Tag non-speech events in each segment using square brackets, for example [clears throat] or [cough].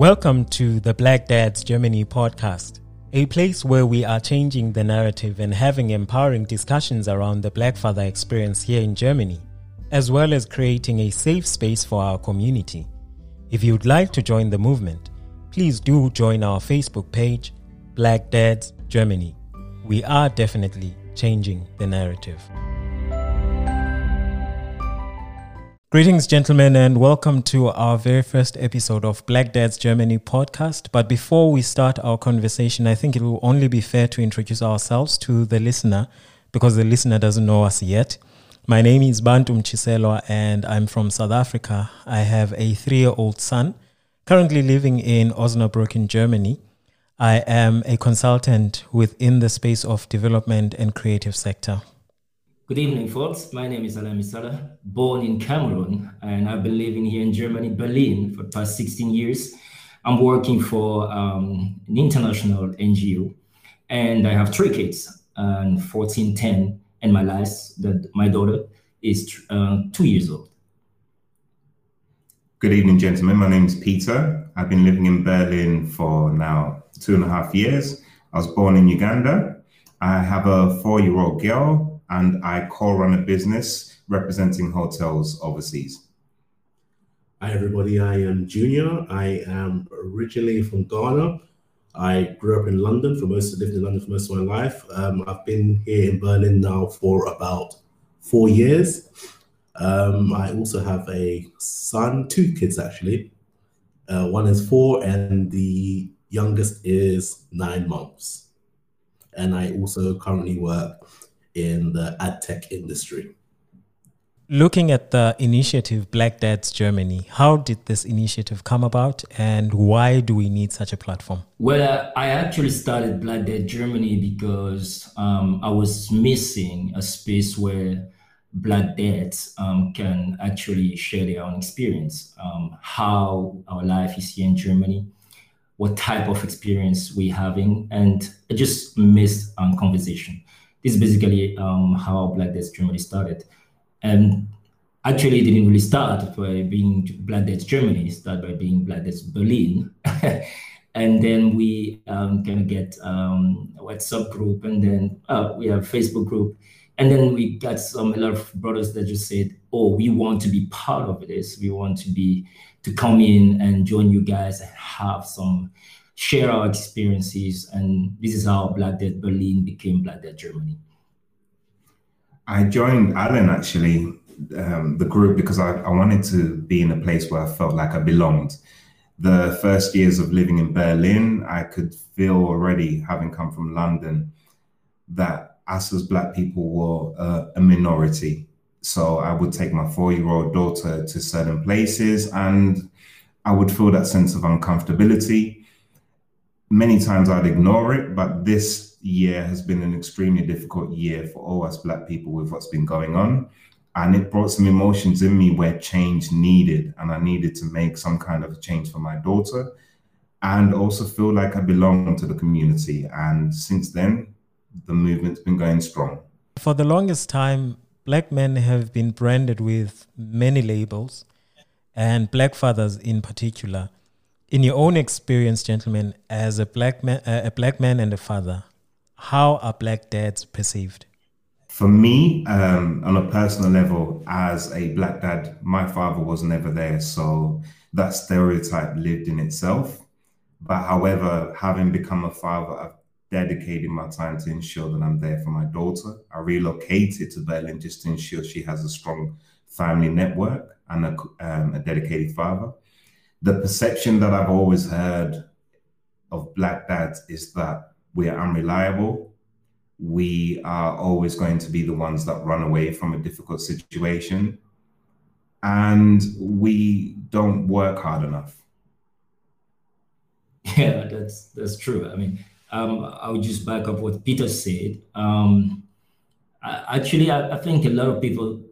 Welcome to the Black Dads Germany podcast, a place where we are changing the narrative and having empowering discussions around the Black father experience here in Germany, as well as creating a safe space for our community. If you'd like to join the movement, please do join our Facebook page, Black Dads Germany. We are definitely changing the narrative. Greetings, gentlemen, and welcome to our very first episode of Black Dads Germany podcast. But before we start our conversation, I think it will only be fair to introduce ourselves to the listener because the listener doesn't know us yet. My name is Bantu Mchiselwa, and I'm from South Africa. I have a three year old son currently living in Osnabrück in Germany. I am a consultant within the space of development and creative sector. Good evening, folks. My name is Alain Misala, born in Cameroon, and I've been living here in Germany, Berlin, for the past 16 years. I'm working for um, an international NGO, and I have three kids, and 14, 10, and my last, that my daughter is uh, two years old. Good evening, gentlemen. My name is Peter. I've been living in Berlin for now two and a half years. I was born in Uganda. I have a four year old girl and I co-run a business representing hotels overseas. Hi, everybody. I am Junior. I am originally from Ghana. I grew up in London for most lived in London for most of my life. Um, I've been here in Berlin now for about four years. Um, I also have a son, two kids actually. Uh, one is four, and the youngest is nine months. And I also currently work in the ad tech industry. Looking at the initiative Black Dads Germany, how did this initiative come about and why do we need such a platform? Well, I actually started Black Dads Germany because um, I was missing a space where Black dads um, can actually share their own experience, um, how our life is here in Germany, what type of experience we're having, and I just missed um, conversation this is basically um, how Black Dads Germany started. And actually, it didn't really start by being Black Dads Germany. It started by being Black Dads Berlin. [laughs] and then we um, kind of get um, a WhatsApp group, and then uh, we have Facebook group. And then we got some a lot of brothers that just said, "Oh, we want to be part of this. We want to be to come in and join you guys and have some share our experiences. And this is how Black Dads Berlin became Black Dads Germany. I joined Alan actually, um, the group, because I, I wanted to be in a place where I felt like I belonged. The first years of living in Berlin, I could feel already, having come from London, that us as Black people were uh, a minority. So I would take my four year old daughter to certain places and I would feel that sense of uncomfortability many times I'd ignore it, but this year has been an extremely difficult year for all us Black people with what's been going on. And it brought some emotions in me where change needed, and I needed to make some kind of change for my daughter and also feel like I belong to the community. And since then, the movement's been going strong. For the longest time, Black men have been branded with many labels, and Black fathers in particular in your own experience, gentlemen, as a black man, uh, a black man and a father, how are black dads perceived? For me, um, on a personal level, as a black dad, my father was never there, so that stereotype lived in itself. But however, having become a father, I've dedicated my time to ensure that I'm there for my daughter. I relocated to Berlin just to ensure she has a strong family network and a, um, a dedicated father the perception that I've always heard of black dads is that we are unreliable. We are always going to be the ones that run away from a difficult situation. And we don't work hard enough. [laughs] Yeah, that's that's true. I mean, um, I would just back up what Peter said. Um, I, actually, I, I think a lot of people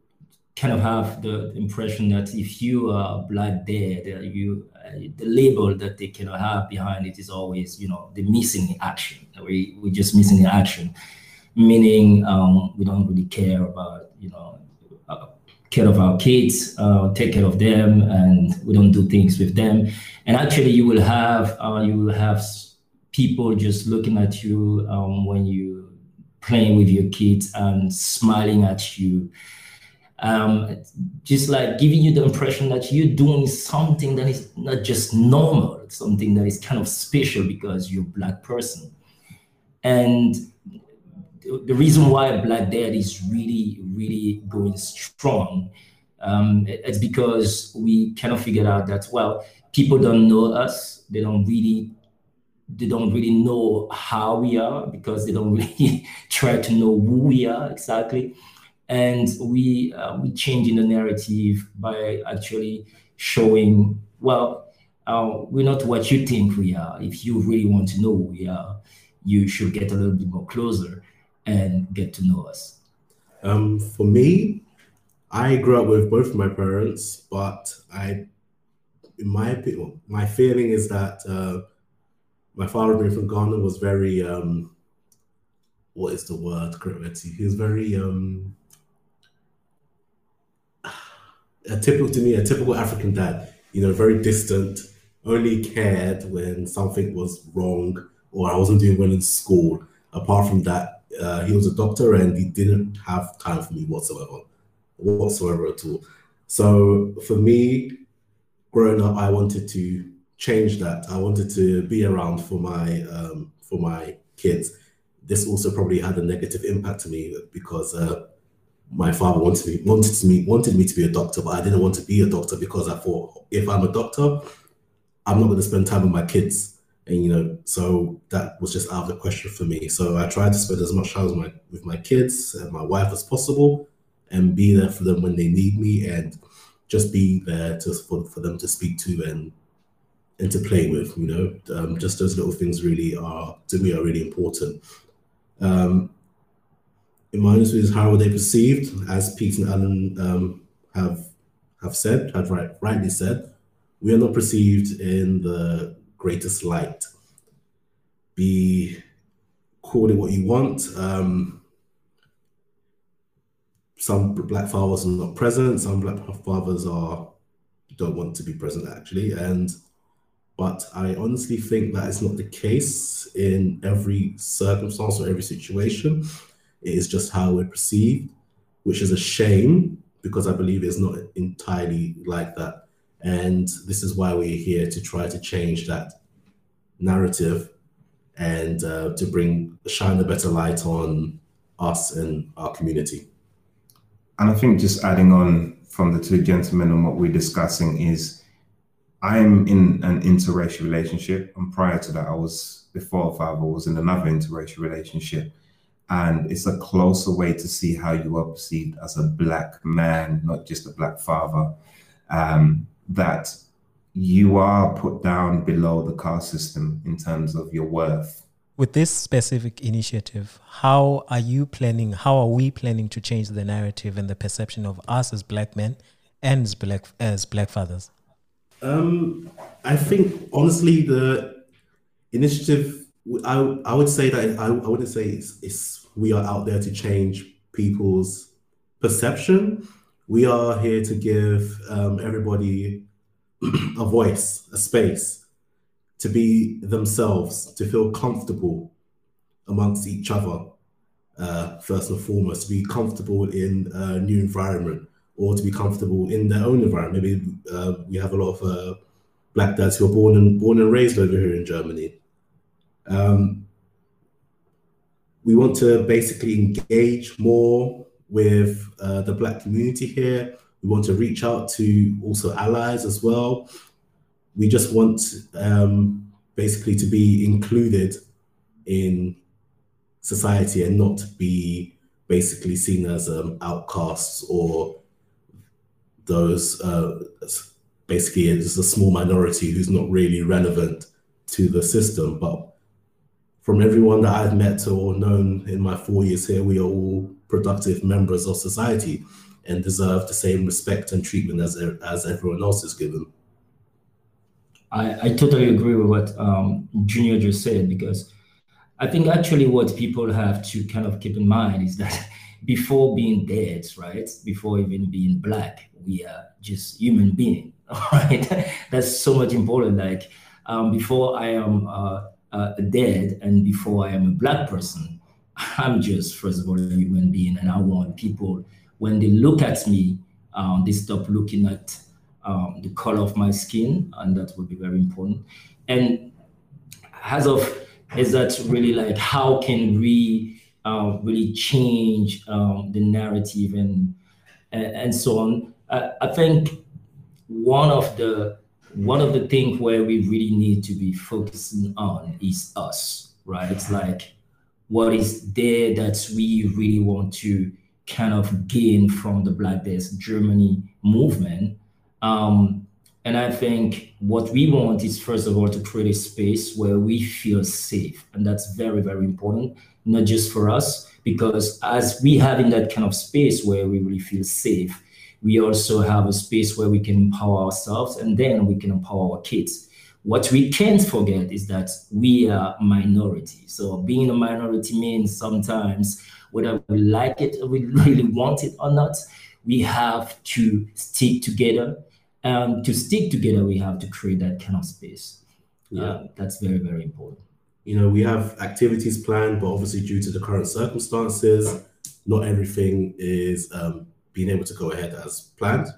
kind of have the impression that if you are black there, that you uh, the label that they cannot have behind it is always you know the missing action. We we just missing the action, meaning um, we don't really care about you know uh, care of our kids, uh, take care of them, and we don't do things with them. And actually, you will have uh, you will have people just looking at you um, when you playing with your kids and smiling at you. Um, just like giving you the impression that you're doing something that is not just normal, something that is kind of special because you're a black person. And the reason why Black Dad is really, really going strong, um, it's because we kind of figured out that well, people don't know us. They don't really, they don't really know how we are because they don't really [laughs] try to know who we are exactly. And we uh, we changing the narrative by actually showing well, uh, we're not what you think we are. If you really want to know who we are, you should get a little bit more closer and get to know us? Um, for me, I grew up with both my parents, but I, in my opinion, my feeling is that uh, my father being from Ghana was very, um, what is the word, He was very, um, a typical to me, a typical African dad. You know, very distant, only cared when something was wrong or I wasn't doing well in school. Apart from that, uh, he was a doctor and he didn't have time for me whatsoever, whatsoever at all. So for me, growing up, I wanted to change that. I wanted to be around for my um, for my kids. This also probably had a negative impact to me because uh, my father wanted me wanted me wanted me to be a doctor, but I didn't want to be a doctor because I thought if I'm a doctor, I'm not going to spend time with my kids. And you know so that was just out of the question for me. So i tried to spend as much time with my with my kids and my wife as possible and be there for them when they need me and just be there to for, for them to speak to and and to play with you know. Um, just those little things really are to me are really important. Um, in my is how are they perceived as pete and alan um, have have said have right, rightly said we are not perceived in the greatest light. Be call it what you want. Um, some black fathers are not present. Some black fathers are don't want to be present actually, and but I honestly think that is not the case in every circumstance or every situation. It is just how we're perceived, which is a shame because I believe it's not entirely like that. And this is why we're here to try to change that narrative and uh, to bring shine a better light on us and our community. And I think just adding on from the two gentlemen on what we're discussing is I'm in an interracial relationship. And prior to that, I was, before father, was in another interracial relationship. And it's a closer way to see how you are perceived as a black man, not just a black father. Um, that you are put down below the caste system in terms of your worth. With this specific initiative, how are you planning, how are we planning to change the narrative and the perception of us as black men and as black, as black fathers? Um, I think, honestly, the initiative, I, I would say that I, I wouldn't say it's, it's we are out there to change people's perception. We are here to give um, everybody [clears throat] a voice, a space to be themselves, to feel comfortable amongst each other, uh, first and foremost, to be comfortable in a new environment or to be comfortable in their own environment. Maybe uh, we have a lot of uh, black dads who are born and born and raised over here in Germany. Um, we want to basically engage more with uh, the black community here we want to reach out to also allies as well. We just want um, basically to be included in society and not be basically seen as um, outcasts or those uh, basically it's a small minority who's not really relevant to the system. But from everyone that I've met or known in my four years here, we are all productive members of society and deserve the same respect and treatment as as everyone else is given. I, I totally agree with what um, Junior just said because I think actually what people have to kind of keep in mind is that [laughs] before being dead, right? Before even being black, we are just human being, [laughs] right? That's so much important. Like um, before I am uh, uh, dead and before I am a black person, [laughs] I'm just first of all a human being, and I want people when they look at me, um, they stop looking at um, the color of my skin, and that would be very important. And as of is that really like how can we uh, really change um, the narrative and and so on? I, I think one of the one of the things where we really need to be focusing on is us, right? Like what is there that we really want to kind of gain from the Black Dads Germany movement. Um, and I think what we want is, first of all, to create a space where we feel safe. And that's very, very important, not just for us, because as we have in that kind of space where we really feel safe, we also have a space where we can empower ourselves and then we can empower our kids. What we can't forget is that we are minority. So being a minority means sometimes whether we like it or we [laughs] really want it or not, we have to stick together. And to stick together, we have to create that kind of space. Yeah, uh, that's very, very important. You know, we have activities planned, but obviously, due to the current circumstances, not everything is um, being able to go ahead as planned.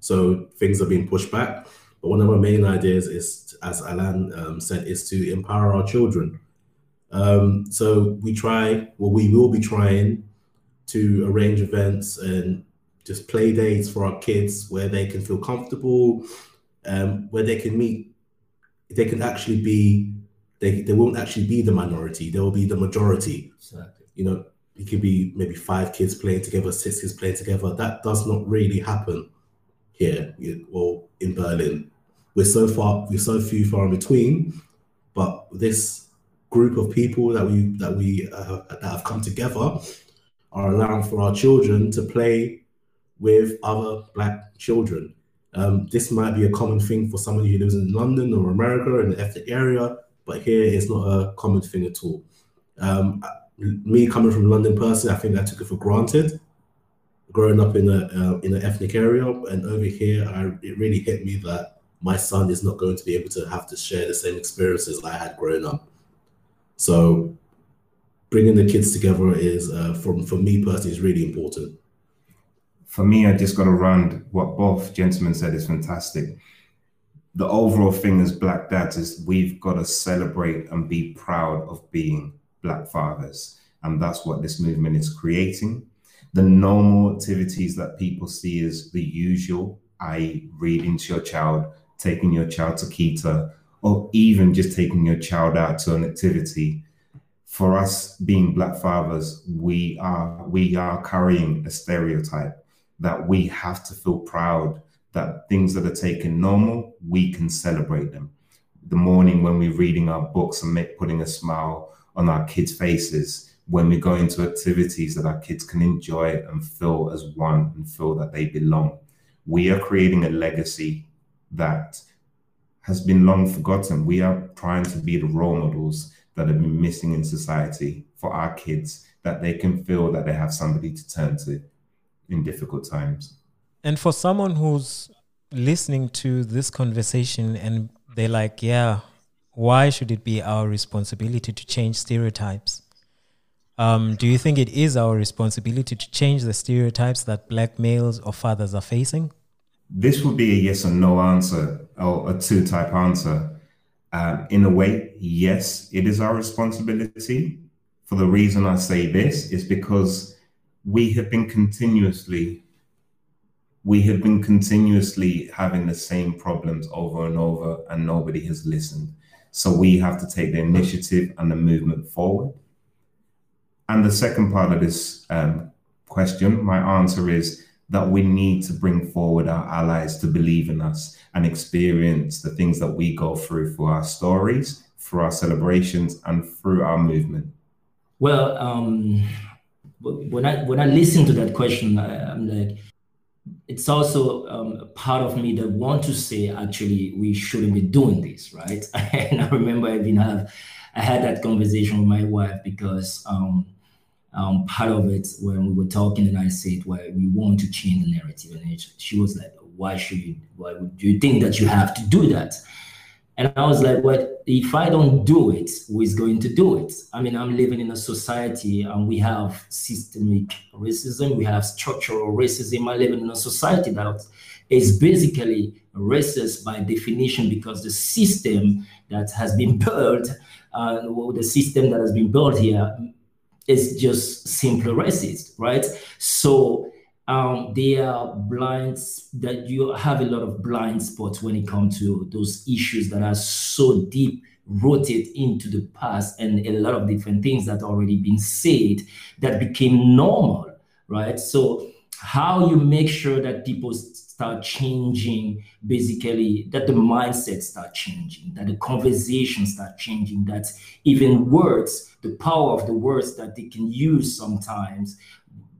So things are being pushed back. But one of our main ideas is, as Alan um, said, is to empower our children. Um, so we try, well, we will be trying to arrange events and just play dates for our kids where they can feel comfortable, um, where they can meet, they can actually be, they, they won't actually be the minority, they will be the majority. Exactly. You know, it could be maybe five kids playing together, six kids playing together. That does not really happen here or in Berlin. We're so far, we're so few far in between, but this group of people that we that we uh, that have come together are allowing for our children to play with other black children. Um, this might be a common thing for somebody who lives in London or America in the ethnic area, but here it's not a common thing at all. Um, me coming from London personally, I think I took it for granted. Growing up in a uh, in an ethnic area, and over here, I, it really hit me that my son is not going to be able to have to share the same experiences I had growing up. So bringing the kids together is, uh, from for me personally, is really important. For me, I just got to run what both gentlemen said is fantastic. The overall thing as black dads is we've got to celebrate and be proud of being black fathers. And that's what this movement is creating. The normal activities that people see as the usual, i.e., reading to your child, taking your child to Kita, or even just taking your child out to an activity for us being black fathers we are we are carrying a stereotype that we have to feel proud that things that are taken normal we can celebrate them the morning when we're reading our books and make, putting a smile on our kids faces when we go into activities that our kids can enjoy and feel as one and feel that they belong we are creating a legacy that has been long forgotten. We are trying to be the role models that have been missing in society for our kids, that they can feel that they have somebody to turn to in difficult times. And for someone who's listening to this conversation and they're like, yeah, why should it be our responsibility to change stereotypes? Um, do you think it is our responsibility to change the stereotypes that black males or fathers are facing? This would be a yes or no answer or a two type answer. Um, in a way, yes, it is our responsibility. For the reason I say this is because we have been continuously we have been continuously having the same problems over and over and nobody has listened so we have to take the initiative and the movement forward and the second part of this um, question my answer is that we need to bring forward our allies to believe in us and experience the things that we go through for our stories, for our celebrations, and through our movement? Well, um, when I when I listen to that question, I, am like, it's also um, part of me that want to say actually we shouldn't be doing this, right? [laughs] and I remember I even have I had that conversation with my wife because um, um, part of it when we were talking, and I said, "Well, we want to change the narrative," and she was like, "Why should you? Why would you think that you have to do that?" And I was like, "Well, if I don't do it, who is going to do it?" I mean, I'm living in a society, and we have systemic racism, we have structural racism. I live in a society that is basically racist by definition because the system that has been [laughs] built, uh, the system that has been built here is just simply racist, right? So um, there are blinds that you have a lot of blind spots when it comes to those issues that are so deep rooted into the past and a lot of different things that already been said that became normal, right? So how you make sure that people start changing basically that the mindset start changing that the conversation start changing that even words the power of the words that they can use sometimes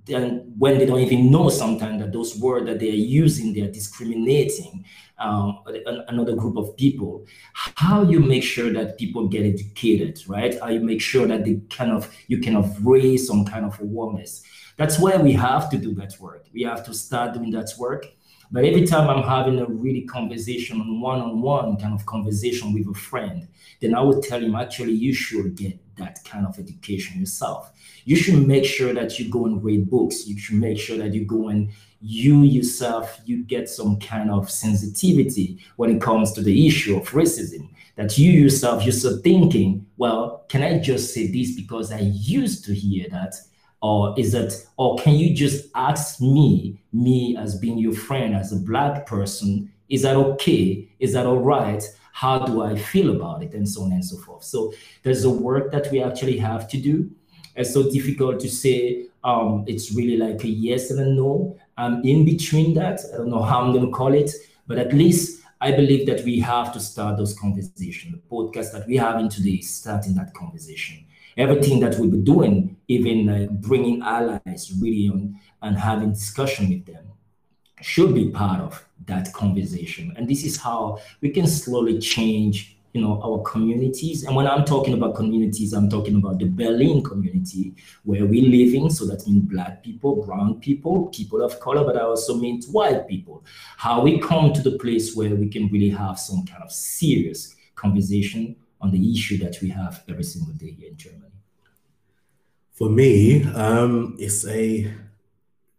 then when they don't even know sometimes that those words that they're using they're discriminating um, another group of people. How you make sure that people get educated right? How you make sure that they kind of you kind of raise some kind of awareness that's why we have to do that work. We have to start doing that work. But every time I'm having a really conversation on one-on-one kind of conversation with a friend, then I would tell him, actually, you should get that kind of education yourself. You should make sure that you go and read books. You should make sure that you go and you yourself, you get some kind of sensitivity when it comes to the issue of racism. That you yourself, you're so thinking, well, can I just say this because I used to hear that? or is it or can you just ask me me as being your friend as a black person is that okay is that all right how do i feel about it and so on and so forth. So there's a work that we actually have to do. It's so difficult to say um, it's really like a yes and a no. I'm in between that i don't know how i'm going to call it but at least i believe that we have to start those conversations. The podcast that we're having today is starting that conversation. Everything that we've been doing, even bringing allies really on and having discussion with them, should be part of that conversation. And this is how we can slowly change you know our communities. And when i'm talking about communities i'm talking about the berlin community where we live in. So that means black people brown people people of color but i also mean white people. How we come to the place where we can really have some kind of serious conversation on the issue that we have every single day here in germany. For me, um, it's a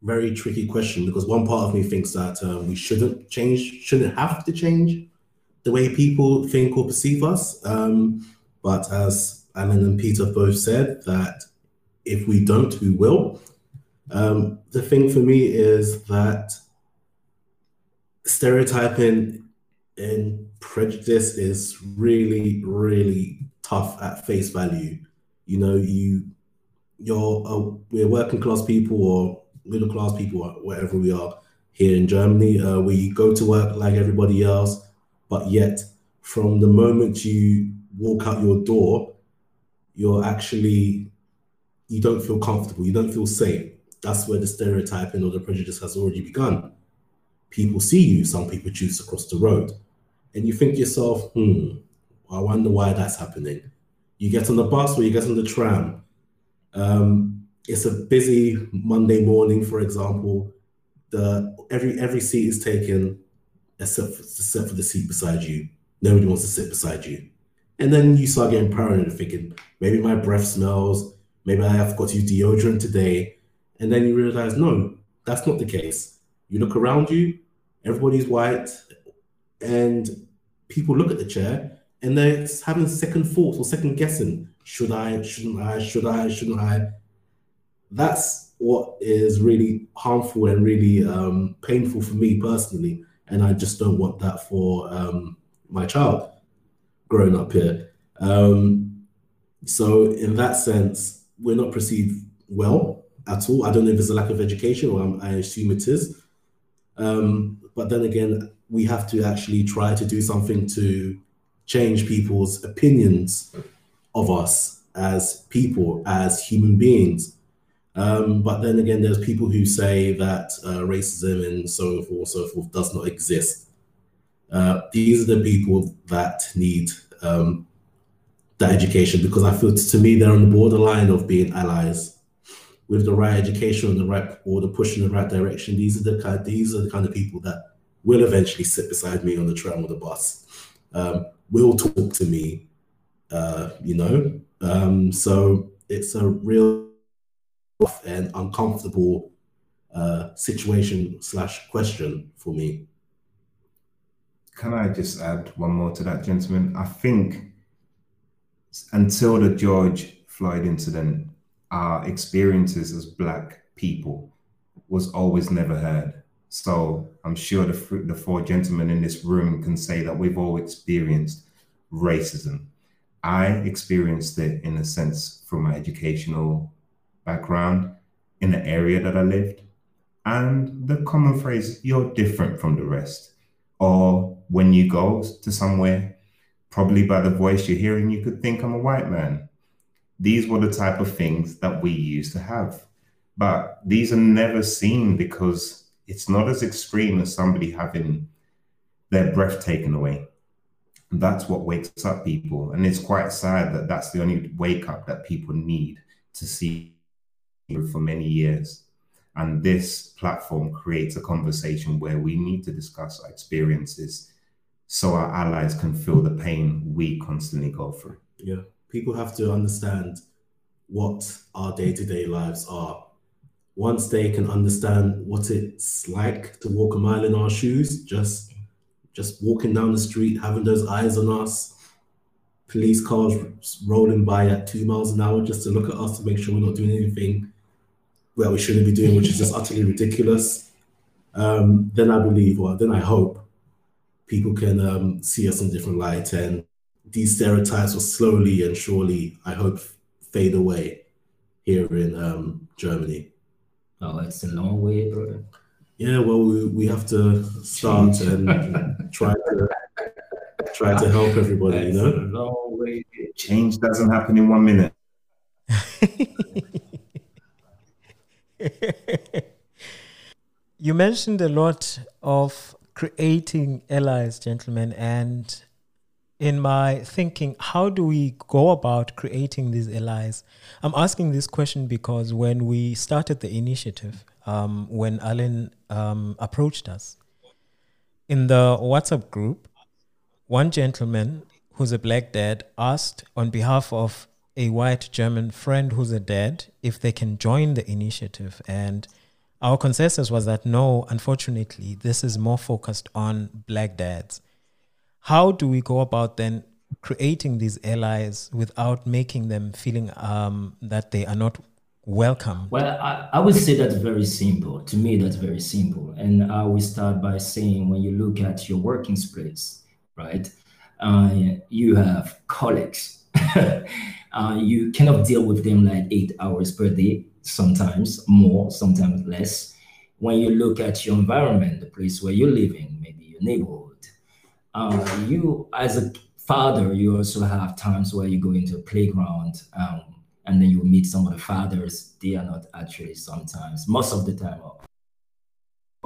very tricky question because one part of me thinks that um, we shouldn't change, shouldn't have to change the way people think or perceive us. Um, but as Alan and Peter both said, that if we don't, we will. Um, the thing for me is that stereotyping and prejudice is really, really tough at face value. You know, you you're uh, we're working class people or middle class people wherever we are here in Germany. Uh, we go to work like everybody else, but yet from the moment you walk out your door, you're actually you don't feel comfortable. You don't feel safe. That's where the stereotyping or the prejudice has already begun. People see you. Some people choose to cross the road, and you think to yourself, "Hmm, I wonder why that's happening." You get on the bus or you get on the tram um, it's a busy Monday morning, for example. The every every seat is taken except for, except for the seat beside you. Nobody wants to sit beside you. And then you start getting paranoid thinking, maybe my breath smells, maybe I have got to use deodorant today. And then you realize, no, that's not the case. You look around you, everybody's white, and people look at the chair and they're having second thoughts or second guessing. Should I? Shouldn't I? Should I? Shouldn't I? That's what is really harmful and really um, painful for me personally, and I just don't want that for um, my child growing up here. Um, so, in that sense, we're not perceived well at all. I don't know if it's a lack of education, or I'm, i assume it is. Um, but then again, we have to actually try to do something to change people's opinions of us as people, as human beings. Um, but then again, there's people who say that uh, racism and so forth, so forth does not exist. Uh, these are the people that need um, that education because I feel to me they're on the borderline of being allies. with the right education and the right or the push in the right direction, these are the kind these are the kind of people that will eventually sit beside me on the tram or the bus, um, will talk to me, uh, you know. Um, so it's a real and uncomfortable uh, situation slash question for me. Can I just add one more to that, gentlemen? I think until the George Floyd incident, our experiences as Black people was always never heard. So I'm sure the, the four gentlemen in this room can say that we've all experienced racism. I experienced it in a sense from my educational background in the area that I lived. And the common phrase, you're different from the rest. Or when you go to somewhere, probably by the voice you're hearing, you could think I'm a white man. These were the type of things that we used to have. But these are never seen because it's not as extreme as somebody having their breath taken away. That's what wakes up people. And it's quite sad that that's the only wake up that people need to see for many years. And this platform creates a conversation where we need to discuss our experiences so our allies can feel the pain we constantly go through. Yeah people have to understand what our day-to-day lives are once they can understand what it's like to walk a mile in our shoes just just walking down the street having those eyes on us police cars rolling by at two miles an hour just to look at us to make sure we're not doing anything that we shouldn't be doing which is just utterly ridiculous um, then i believe or then i hope people can um, see us in different light and these stereotypes will slowly and surely, I hope, fade away here in um, Germany. Oh, it's a long way, brother. Yeah, well, we, we have to start Change. and try to try to help everybody. you know, a long way. Change doesn't happen in one minute. [laughs] [laughs] you mentioned a lot of creating allies, gentlemen, and in my thinking, how do we go about creating these allies? I'm asking this question because when we started the initiative, um, when Alan um, approached us in the WhatsApp group, one gentleman who's a black dad asked on behalf of a white German friend who's a dad if they can join the initiative. And our consensus was that no, unfortunately, this is more focused on black dads how do we go about then creating these allies without making them feeling um, that they are not welcome? Well, I, I would say that's very simple. To me, that's very simple. And I will start by saying when you look at your working space, right, uh, you have colleagues. [laughs] uh, you cannot deal with them like eight hours per day, sometimes more, sometimes less. When you look at your environment, the place where you're living, maybe your neighborhood, uh, you as a father, you also have times where you go into a playground um, and then you meet some of the fathers. They are not actually sometimes, most of the time,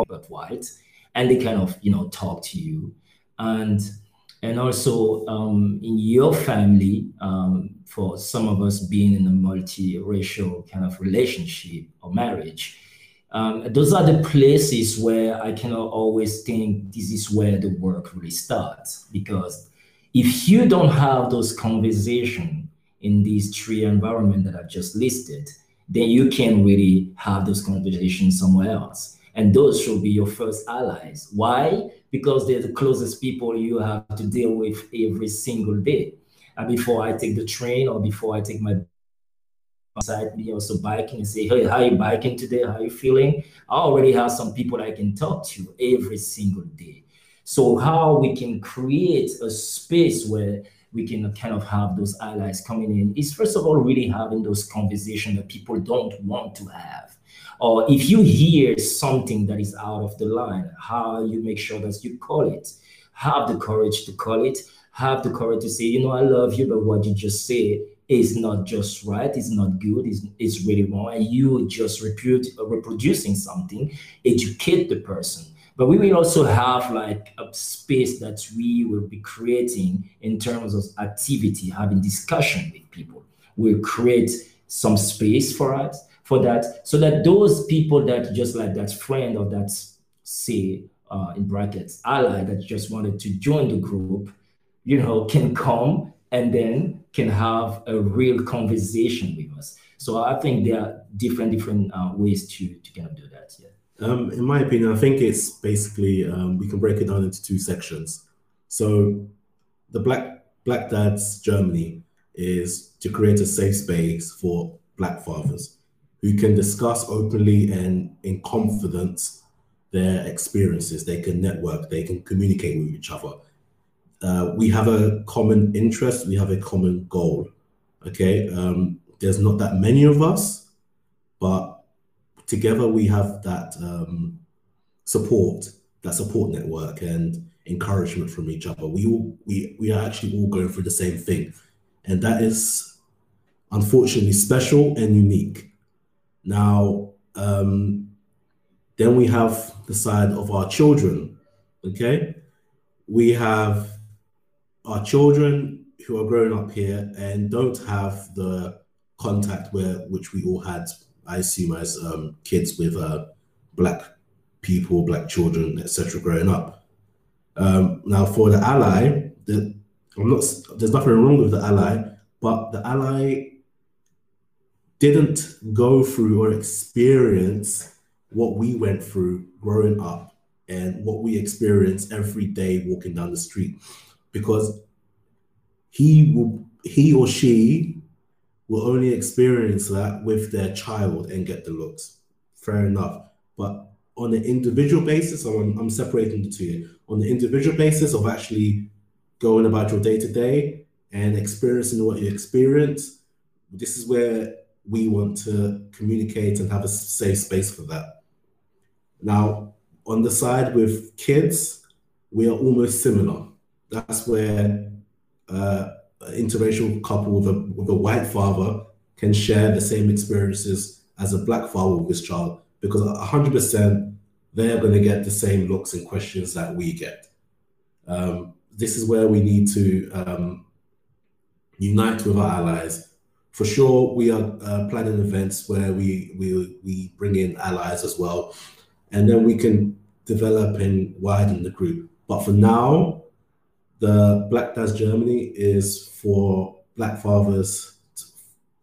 but white, and they kind of you know talk to you, and and also um, in your family, um, for some of us being in a multiracial kind of relationship or marriage, um, those are the places where I cannot always think this is where the work really starts. Because if you don't have those conversations in these three environments that I've just listed, then you can really have those conversations somewhere else. And those should be your first allies. Why? Because they're the closest people you have to deal with every single day. And before I take the train or before I take my beside me also biking and say, hey, how are you biking today? How you feeling? I already have some people I can talk to every single day. So how we can create a space where we can kind of have those allies coming in is first of all really having those conversations that people don't want to have. Or if you hear something that is out of the line, how you make sure that you call it. Have the courage to call it. Have the courage to say, you know, I love you, but what you just said is not just right, it's not good, it's, it's really wrong, and you just repute, reproducing something, educate the person. But we will also have like a space that we will be creating in terms of activity, having discussion with people. We'll create some space for us for that, so that those people that just like that friend of that say uh, in brackets ally that just wanted to join the group, you know, [laughs] can come and then can have a real conversation with us. So I think there are different different uh, ways to to kind of do that. Yeah. Um, in my opinion, I think it's basically um, we can break it down into two sections. So the Black Black Dads Germany is to create a safe space for Black fathers who can discuss openly and in confidence their experiences. They can network, they can communicate with each other. Uh, we have a common interest, we have a common goal. Okay, um, there's not that many of us, but together we have that um, support, that support network, and encouragement from each other. We all we we are actually all going through the same thing, and that is unfortunately special and unique. Now, um, then we have the side of our children. Okay, we have our children who are growing up here and don't have the contact where which we all had. I assume as um, kids with uh, black people, black children, etc., growing up. Um, now, for the ally, the, I'm not. There's nothing wrong with the ally, but the ally didn't go through or experience what we went through growing up and what we experience every day walking down the street, because he will, he or she will only experience that with their child and get the looks. Fair enough, but on an individual basis, I'm, I'm separating the two. On the individual basis of actually going about your day to day and experiencing what you experience, this is where we want to communicate and have a safe space for that. Now, on the side with kids, we are almost similar. That's where uh, an interracial couple with a, with a white father can share the same experiences as a black father with his child because 100% they're going to get the same looks and questions that we get. Um, this is where we need to um, unite with our allies. For sure, we are uh, planning events where we, we we bring in allies as well, and then we can develop and widen the group. But for now, the Black Dads Germany is for Black fathers to,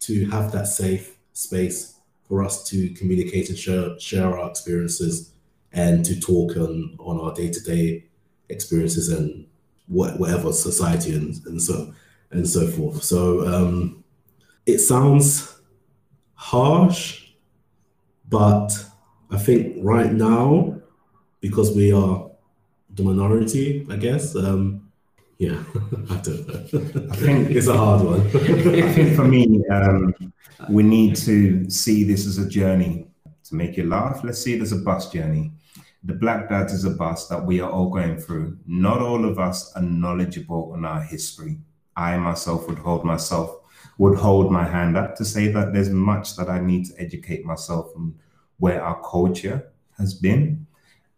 to have that safe space for us to communicate and share, share our experiences and to talk on, on our day-to-day experiences and what, whatever society and, and so and so forth. So um, it sounds harsh, but I think right now, because we are the minority, I guess, um, yeah, [laughs] I don't know. I think [laughs] it's a hard one. I think for me, um, we need to see this as a journey. To make you laugh, let's see it as a bus journey. The Black Dads is a bus that we are all going through. Not all of us are knowledgeable on our history. I myself would hold myself would hold my hand up to say that there's much that I need to educate myself on where our culture has been.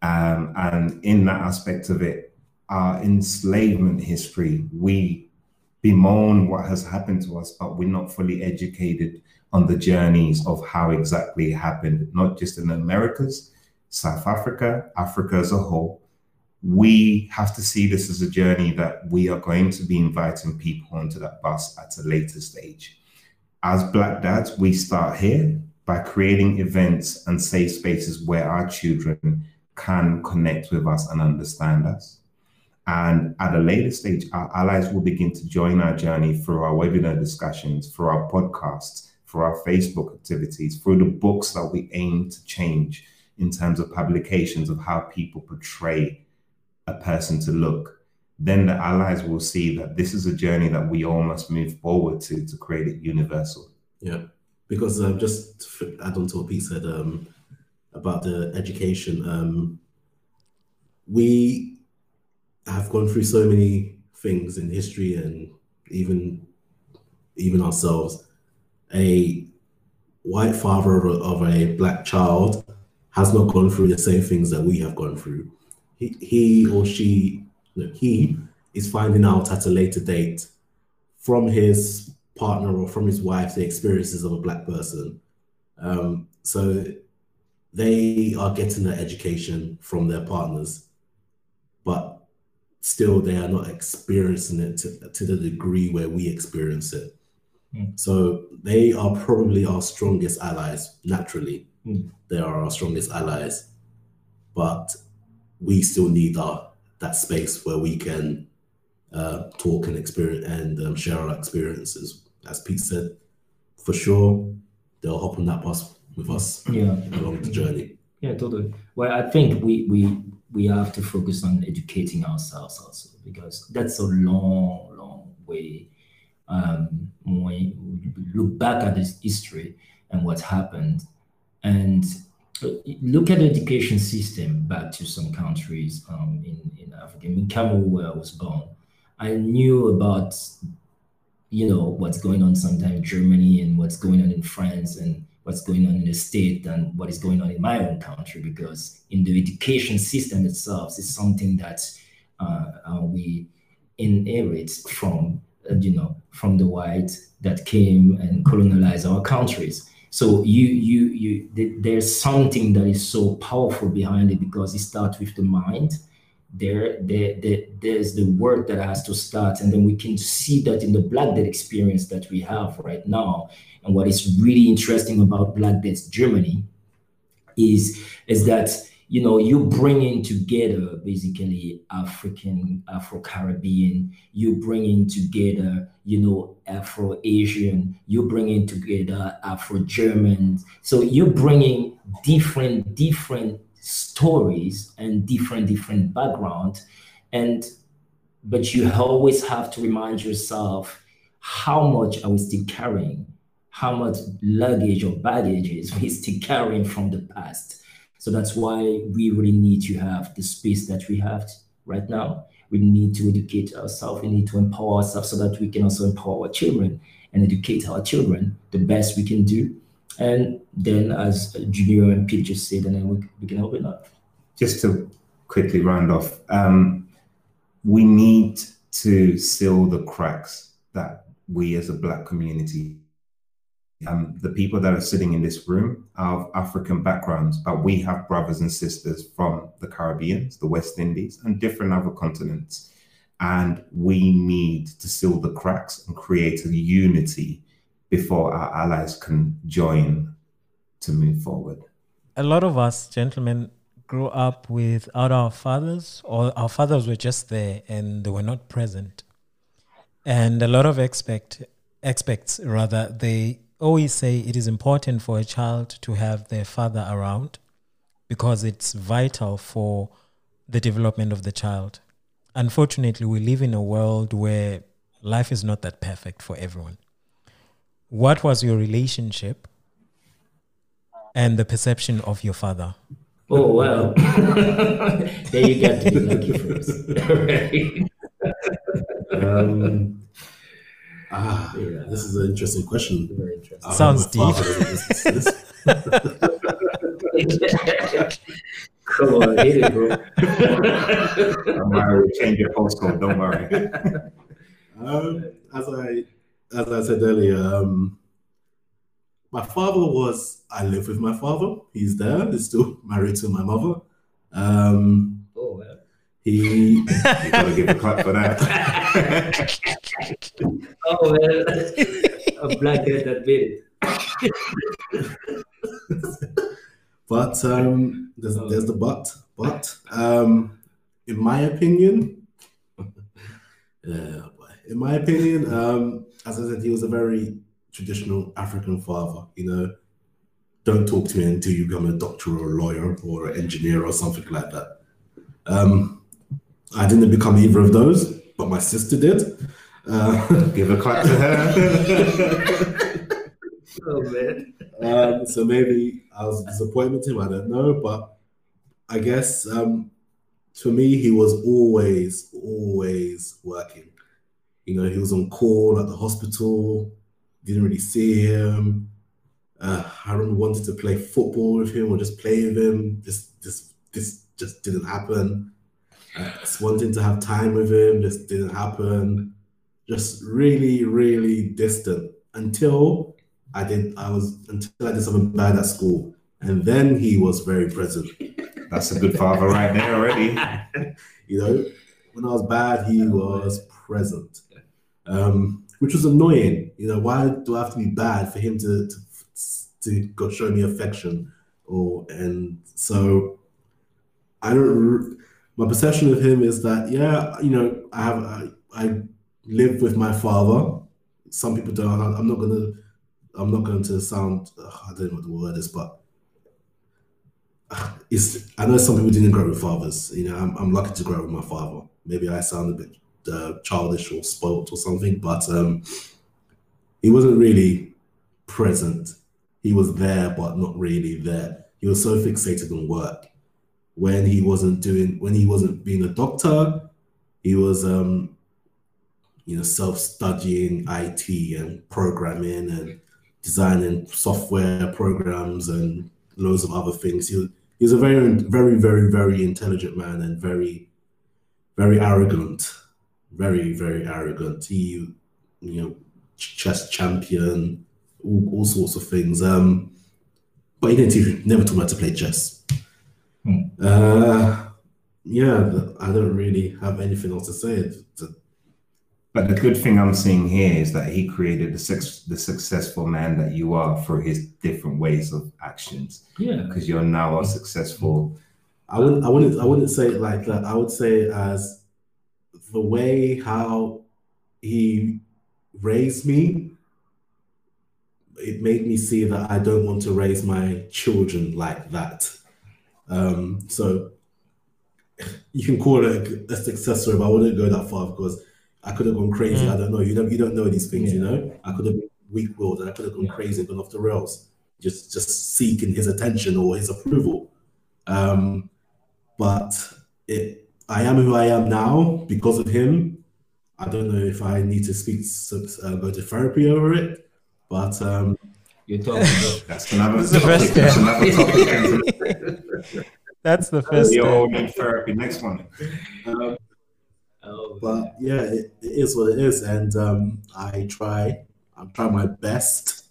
Um, and in that aspect of it, our enslavement history, we bemoan what has happened to us, but we're not fully educated on the journeys of how exactly it happened, not just in the Americas, South Africa, Africa as a whole. We have to see this as a journey that we are going to be inviting people onto that bus at a later stage. As Black Dads, we start here by creating events and safe spaces where our children can connect with us and understand us. And at a later stage, our allies will begin to join our journey through our webinar discussions, through our podcasts, through our Facebook activities, through the books that we aim to change in terms of publications of how people portray a person to look. Then the allies will see that this is a journey that we all must move forward to to create it universal. Yeah, because uh, just to add on to what Pete said um, about the education, um, we have gone through so many things in history and even even ourselves. A white father of a, of a black child has not gone through the same things that we have gone through. He, he or she, no, he is finding out at a later date from his partner or from his wife the experiences of a black person. Um, so they are getting their education from their partners, but still they are not experiencing it to, to the degree where we experience it. Mm. So they are probably our strongest allies naturally. Mm. They are our strongest allies, but we still need our that space where we can uh, talk and experience and um, share our experiences. As Pete said, for sure they'll hop on that bus with us Yeah. along the journey. Yeah, totally. Well, I think we we we have to focus on educating ourselves also because that's a long, long way. Um, when we look back at this history and what happened, and look at the education system back to some countries um, in in Africa. In Cameroon, where I was born, I knew about you know what's going on sometimes in Germany and what's going on in France and what's going on in the state and what is going on in my own country because in the education system itself is something that uh, uh, we inherit from you know from the white that came and colonized our countries so you you you th- there's something that is so powerful behind it because it starts with the mind. There, there, there, there's the work that has to start and then we can see that in the black death experience that we have right now. And what is really interesting about Black Dads Germany is is that you know you bringing together basically african afro-caribbean you bringing together you know afro-asian you bringing together afro-german. So you're bringing different different stories and different different background. And but you always have to remind yourself how much are we still carrying how much luggage or baggage is we still carrying from the past so that's why we really need to have the space that we have right now. We need to educate ourselves. We need to empower ourselves so that we can also empower our children and educate our children the best we can do. And then, as Junior and Pete just said, and then we, we can open up. Just to quickly round off, um, we need to seal the cracks that we as a Black community, um, the people that are sitting in this room are of African backgrounds, but we have brothers and sisters from the Caribbean, the West Indies, and different other continents. And we need to seal the cracks and create a unity before our allies can join to move forward. A lot of us, gentlemen, grew up without our fathers, or our fathers were just there and they were not present. And a lot of expect expects rather they always say it is important for a child to have their father around because it's vital for the development of the child. Unfortunately, we live in a world where life is not that perfect for everyone what was your relationship and the perception of your father? Oh well, [laughs] there you got to be lucky first. um, ah, yeah, this is an interesting question. Very interesting. I Sounds deep. father doesn't listen. Come on, hit it, bro. Don't worry, we change your postcode, don't worry. [laughs] Um, as I as I said earlier, um, my father was I live with my father. He's there. He's still [laughs] married to my mother. Um, Oh well. he You gotta give a clap for that. [laughs] Oh well. [laughs] A black guy that made it. [laughs] But um, there's, there's the but. But um, in my opinion, [laughs] in my opinion, um, as I said, he was a very traditional African father. You know, don't talk to me until you become a doctor or a lawyer or an engineer or something like that. Um, I didn't become either of those, but my sister did. Uh, [laughs] give a clap to her. [laughs] Oh man. Um, so maybe I was disappointed with him. I don't know, but I guess um, for me, he was always, always working. You know, he was on call at the hospital. Didn't really see him. Uh, I remember wanting to play football with him or just play with him. Just, just, this just didn't happen. Just wanting to have time with him just didn't happen. Just really, really distant until I did. I was until I did something bad at school, and then he was very present. That's a good father right there already. [laughs] you know, when I was bad, he was present, um, which was annoying. You know, why do I have to be bad for him to to, to go show me affection? Or and so I don't. My perception of him is that yeah, you know, I have I, I live with my father. Some people don't. I'm not gonna. I'm not going to sound. I don't know what the word is, but it's. I know some people didn't grow with fathers. You know, I'm, I'm lucky to grow with my father. Maybe I sound a bit uh, childish or spoilt or something, but um, he wasn't really present. He was there, but not really there. He was so fixated on work. When he wasn't doing, when he wasn't being a doctor, he was um, you know, self-studying IT and programming and designing software programs and loads of other things. He, he's a very, very, very, very intelligent man and very, very arrogant. Very, very arrogant. He, you know, chess champion, all, all sorts of things. Um, but he didn't even, never taught me how to play chess. Hmm. Uh, yeah, I don't really have anything else to say. But the good thing I'm seeing here is that he created the, sex, the successful man that you are through his different ways of actions. Yeah. Because you're now a successful. I wouldn't. I wouldn't. I wouldn't say it like that. I would say it as the way how he raised me. It made me see that I don't want to raise my children like that. Um, so you can call it a successor, but I wouldn't go that far because I could have gone crazy. Mm. I don't know. You don't you don't know these things, yeah. you know. I could have been weak willed and I could have gone yeah. crazy and gone off the rails, just just seeking his attention or his approval. Um, but it, I am who I am now because of him. I don't know if I need to speak, uh, go to therapy over it, but um, you're talking about [laughs] that's another topic. That's another topic. [laughs] that's the first. You're in therapy. Next one. Um, Oh, but yeah, it, it is what it is, and um, I try. I try my best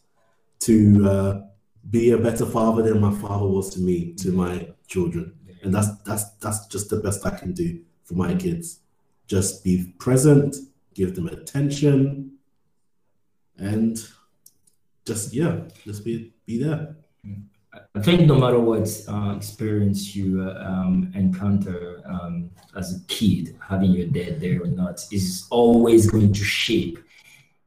to uh, be a better father than my father was to me, to my children, and that's that's that's just the best I can do for my kids. Just be present, give them attention, and just yeah, just be be there. I think no matter what uh, experience you uh, um, encounter um, as a kid, having your dad there or not is always going to shape,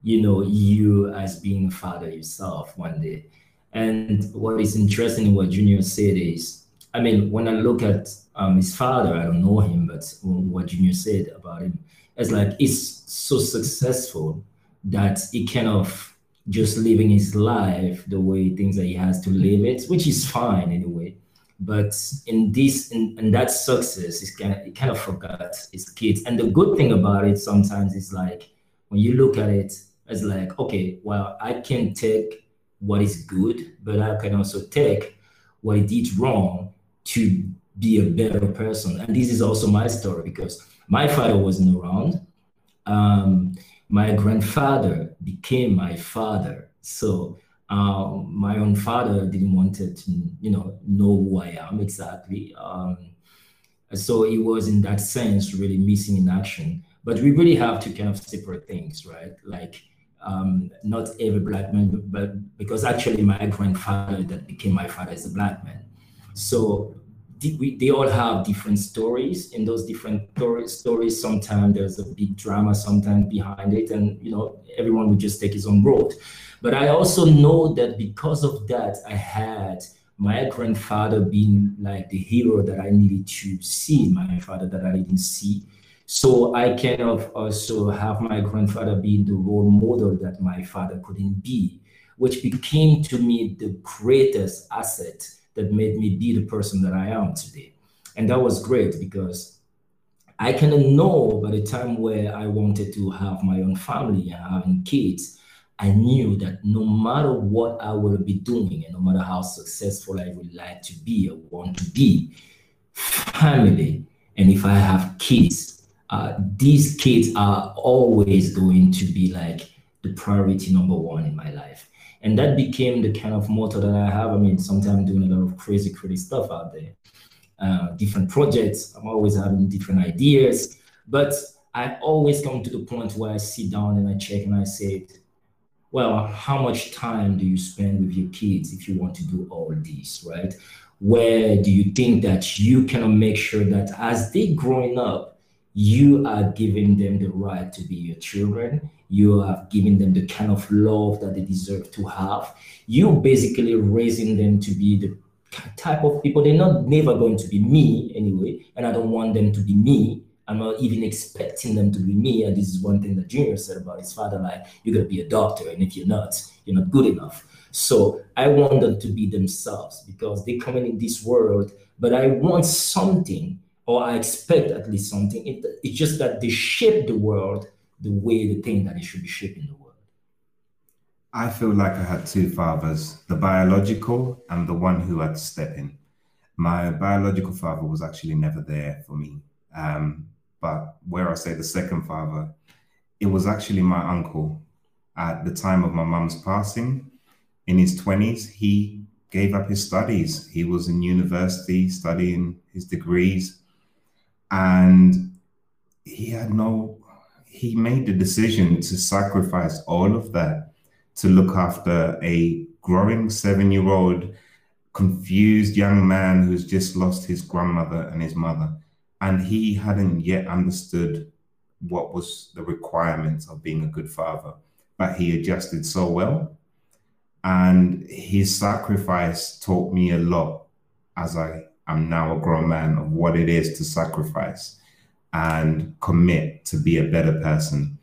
you know, you as being a father yourself one day. And what is interesting in what Junior said is, I mean, when I look at um, his father, I don't know him, but what Junior said about him, it's like he's so successful that he kind of just living his life the way things that he has to live it, which is fine anyway. But in this, in, in that success, he kind of, he kind of forgot his kids. And the good thing about it sometimes is like when you look at it, it's like, okay, well, I can take what is good, but I can also take what he did wrong to be a better person. And this is also my story because my father wasn't around. Um, my grandfather became my father. So um, my own father didn't want to, you know, know who I am exactly. Um, so it was in that sense really missing in action. But we really have to kind of separate things, right? Like um, not every black man, but because actually my grandfather that became my father is a black man. So we, they all have different stories. In those different stories sometimes there's a big drama sometimes behind it and you know everyone would just take his own road. But i also know that because of that i had my grandfather being like the hero that i needed to see my father that i didn't see. So i kind of also have my grandfather being the role model that my father couldn't be which became to me the greatest asset that made me be the person that I am today. And that was great because I kind of know by the time where I wanted to have my own family and having kids, I knew that no matter what I will be doing and no matter how successful I would like to be or want to be, family, and if I have kids, uh, these kids are always going to be like the priority number one in my life. And that became the kind of motto that I have. I mean, sometimes doing a lot of crazy, crazy stuff out there, uh, different projects. I'm always having different ideas, but I always come to the point where I sit down and I check and I say, well, how much time do you spend with your kids if you want to do all this, right? Where do you think that you can make sure that as they growing up, you are giving them the right to be your children. You have given them the kind of love that they deserve to have. You basically raising them to be the type of people. They're not never going to be me anyway, and I don't want them to be me. I'm not even expecting them to be me. And this is one thing that Junior said about his father, like, you're gonna be a doctor, and if you're not, you're not good enough. So I want them to be themselves because they come in this world, but I want something, or I expect at least something. It, it's just that they shape the world the way they think that it should be shaping the world. I feel like I had two fathers, the biological and the one who had to step in. My biological father was actually never there for me. Um, but where I say the second father, it was actually my uncle at the time of my mum's passing. In his 20s, he gave up his studies. He was in university studying his degrees. And he had no, he made the decision to sacrifice all of that to look after a growing seven year old, confused young man who's just lost his grandmother and his mother. And he hadn't yet understood what was the requirements of being a good father. But he adjusted so well. And his sacrifice taught me a lot as i am now a grown man of what it is to sacrifice and commit to be a better person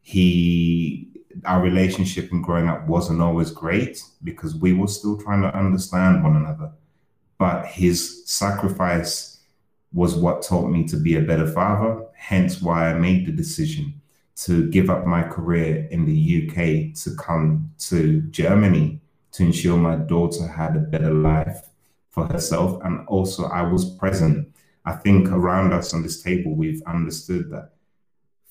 he our relationship in growing up wasn't always great because we were still trying to understand one another but his sacrifice was what taught me to be a better father, hence why I made the decision to give up my career in the UK to come to Germany to ensure my daughter had a better life for herself. And also, I was present. I think around us on this table, we've understood that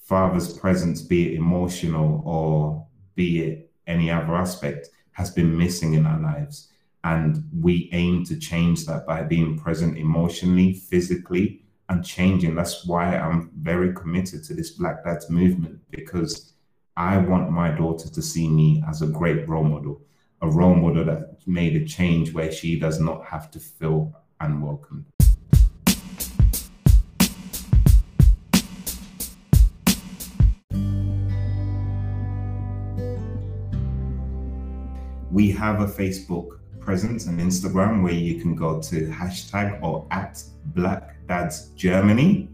father's presence, be it emotional or be it any other aspect, has been missing in our lives. And we aim to change that by being present emotionally, physically, and changing. That's why I'm very committed to this Black Dads movement because I want my daughter to see me as a great role model, a role model that made a change where she does not have to feel unwelcome. We have a Facebook presence and Instagram where you can go to hashtag or at Black Dads Germany.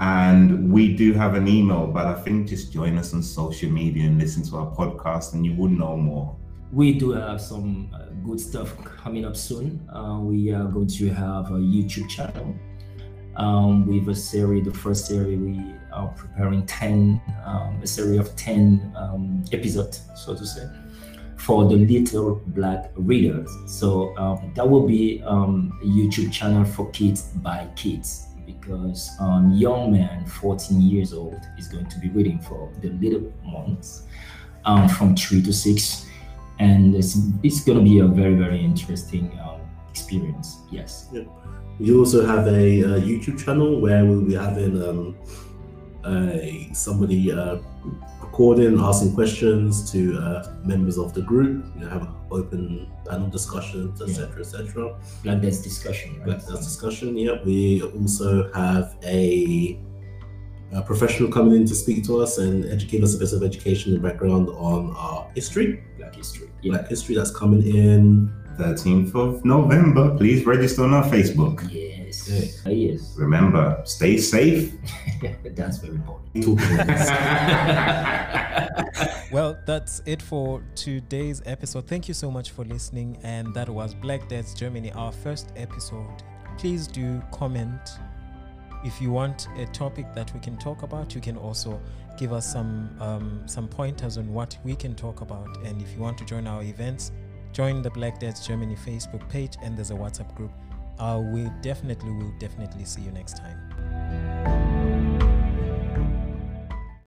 And we do have an email, but I think just join us on social media and listen to our podcast and you will know more. We do have some uh, good stuff coming up soon. Uh, we are going to have a YouTube channel um, with a series. The first series we are preparing 10, um, a series of 10 um, episodes, so to say for the little black readers. So um, that will be um, a YouTube channel for kids by kids because um, young man, 14 years old, is going to be reading for the little ones um, from three to six, and it's, it's going to be a very very interesting um, experience. Yes. Yeah. You also have a, a, YouTube channel where we'll be having um, a, somebody uh, recording, asking questions to uh, members of the group. You know, have open panel discussions, etc., yeah. etc. Like there's discussion. Right? Like there's discussion. Yeah. We also have a, a, professional coming in to speak to us and educate us a bit of education and background on our history. Black history. Yeah. Black history that's coming in 13th of November. Please register on our Facebook. Yes. Okay. yes. Remember, stay safe. [laughs] That's very important. [laughs] [laughs] well, that's it for today's episode. Thank you so much for listening. And that was Black Dads Germany, our first episode. Please do comment. If you want a topic that we can talk about, you can also give us some um, some pointers on what we can talk about. And if you want to join our events, join the Black Dads Germany Facebook page, and there's a WhatsApp group uh, we definitely will definitely see you next time.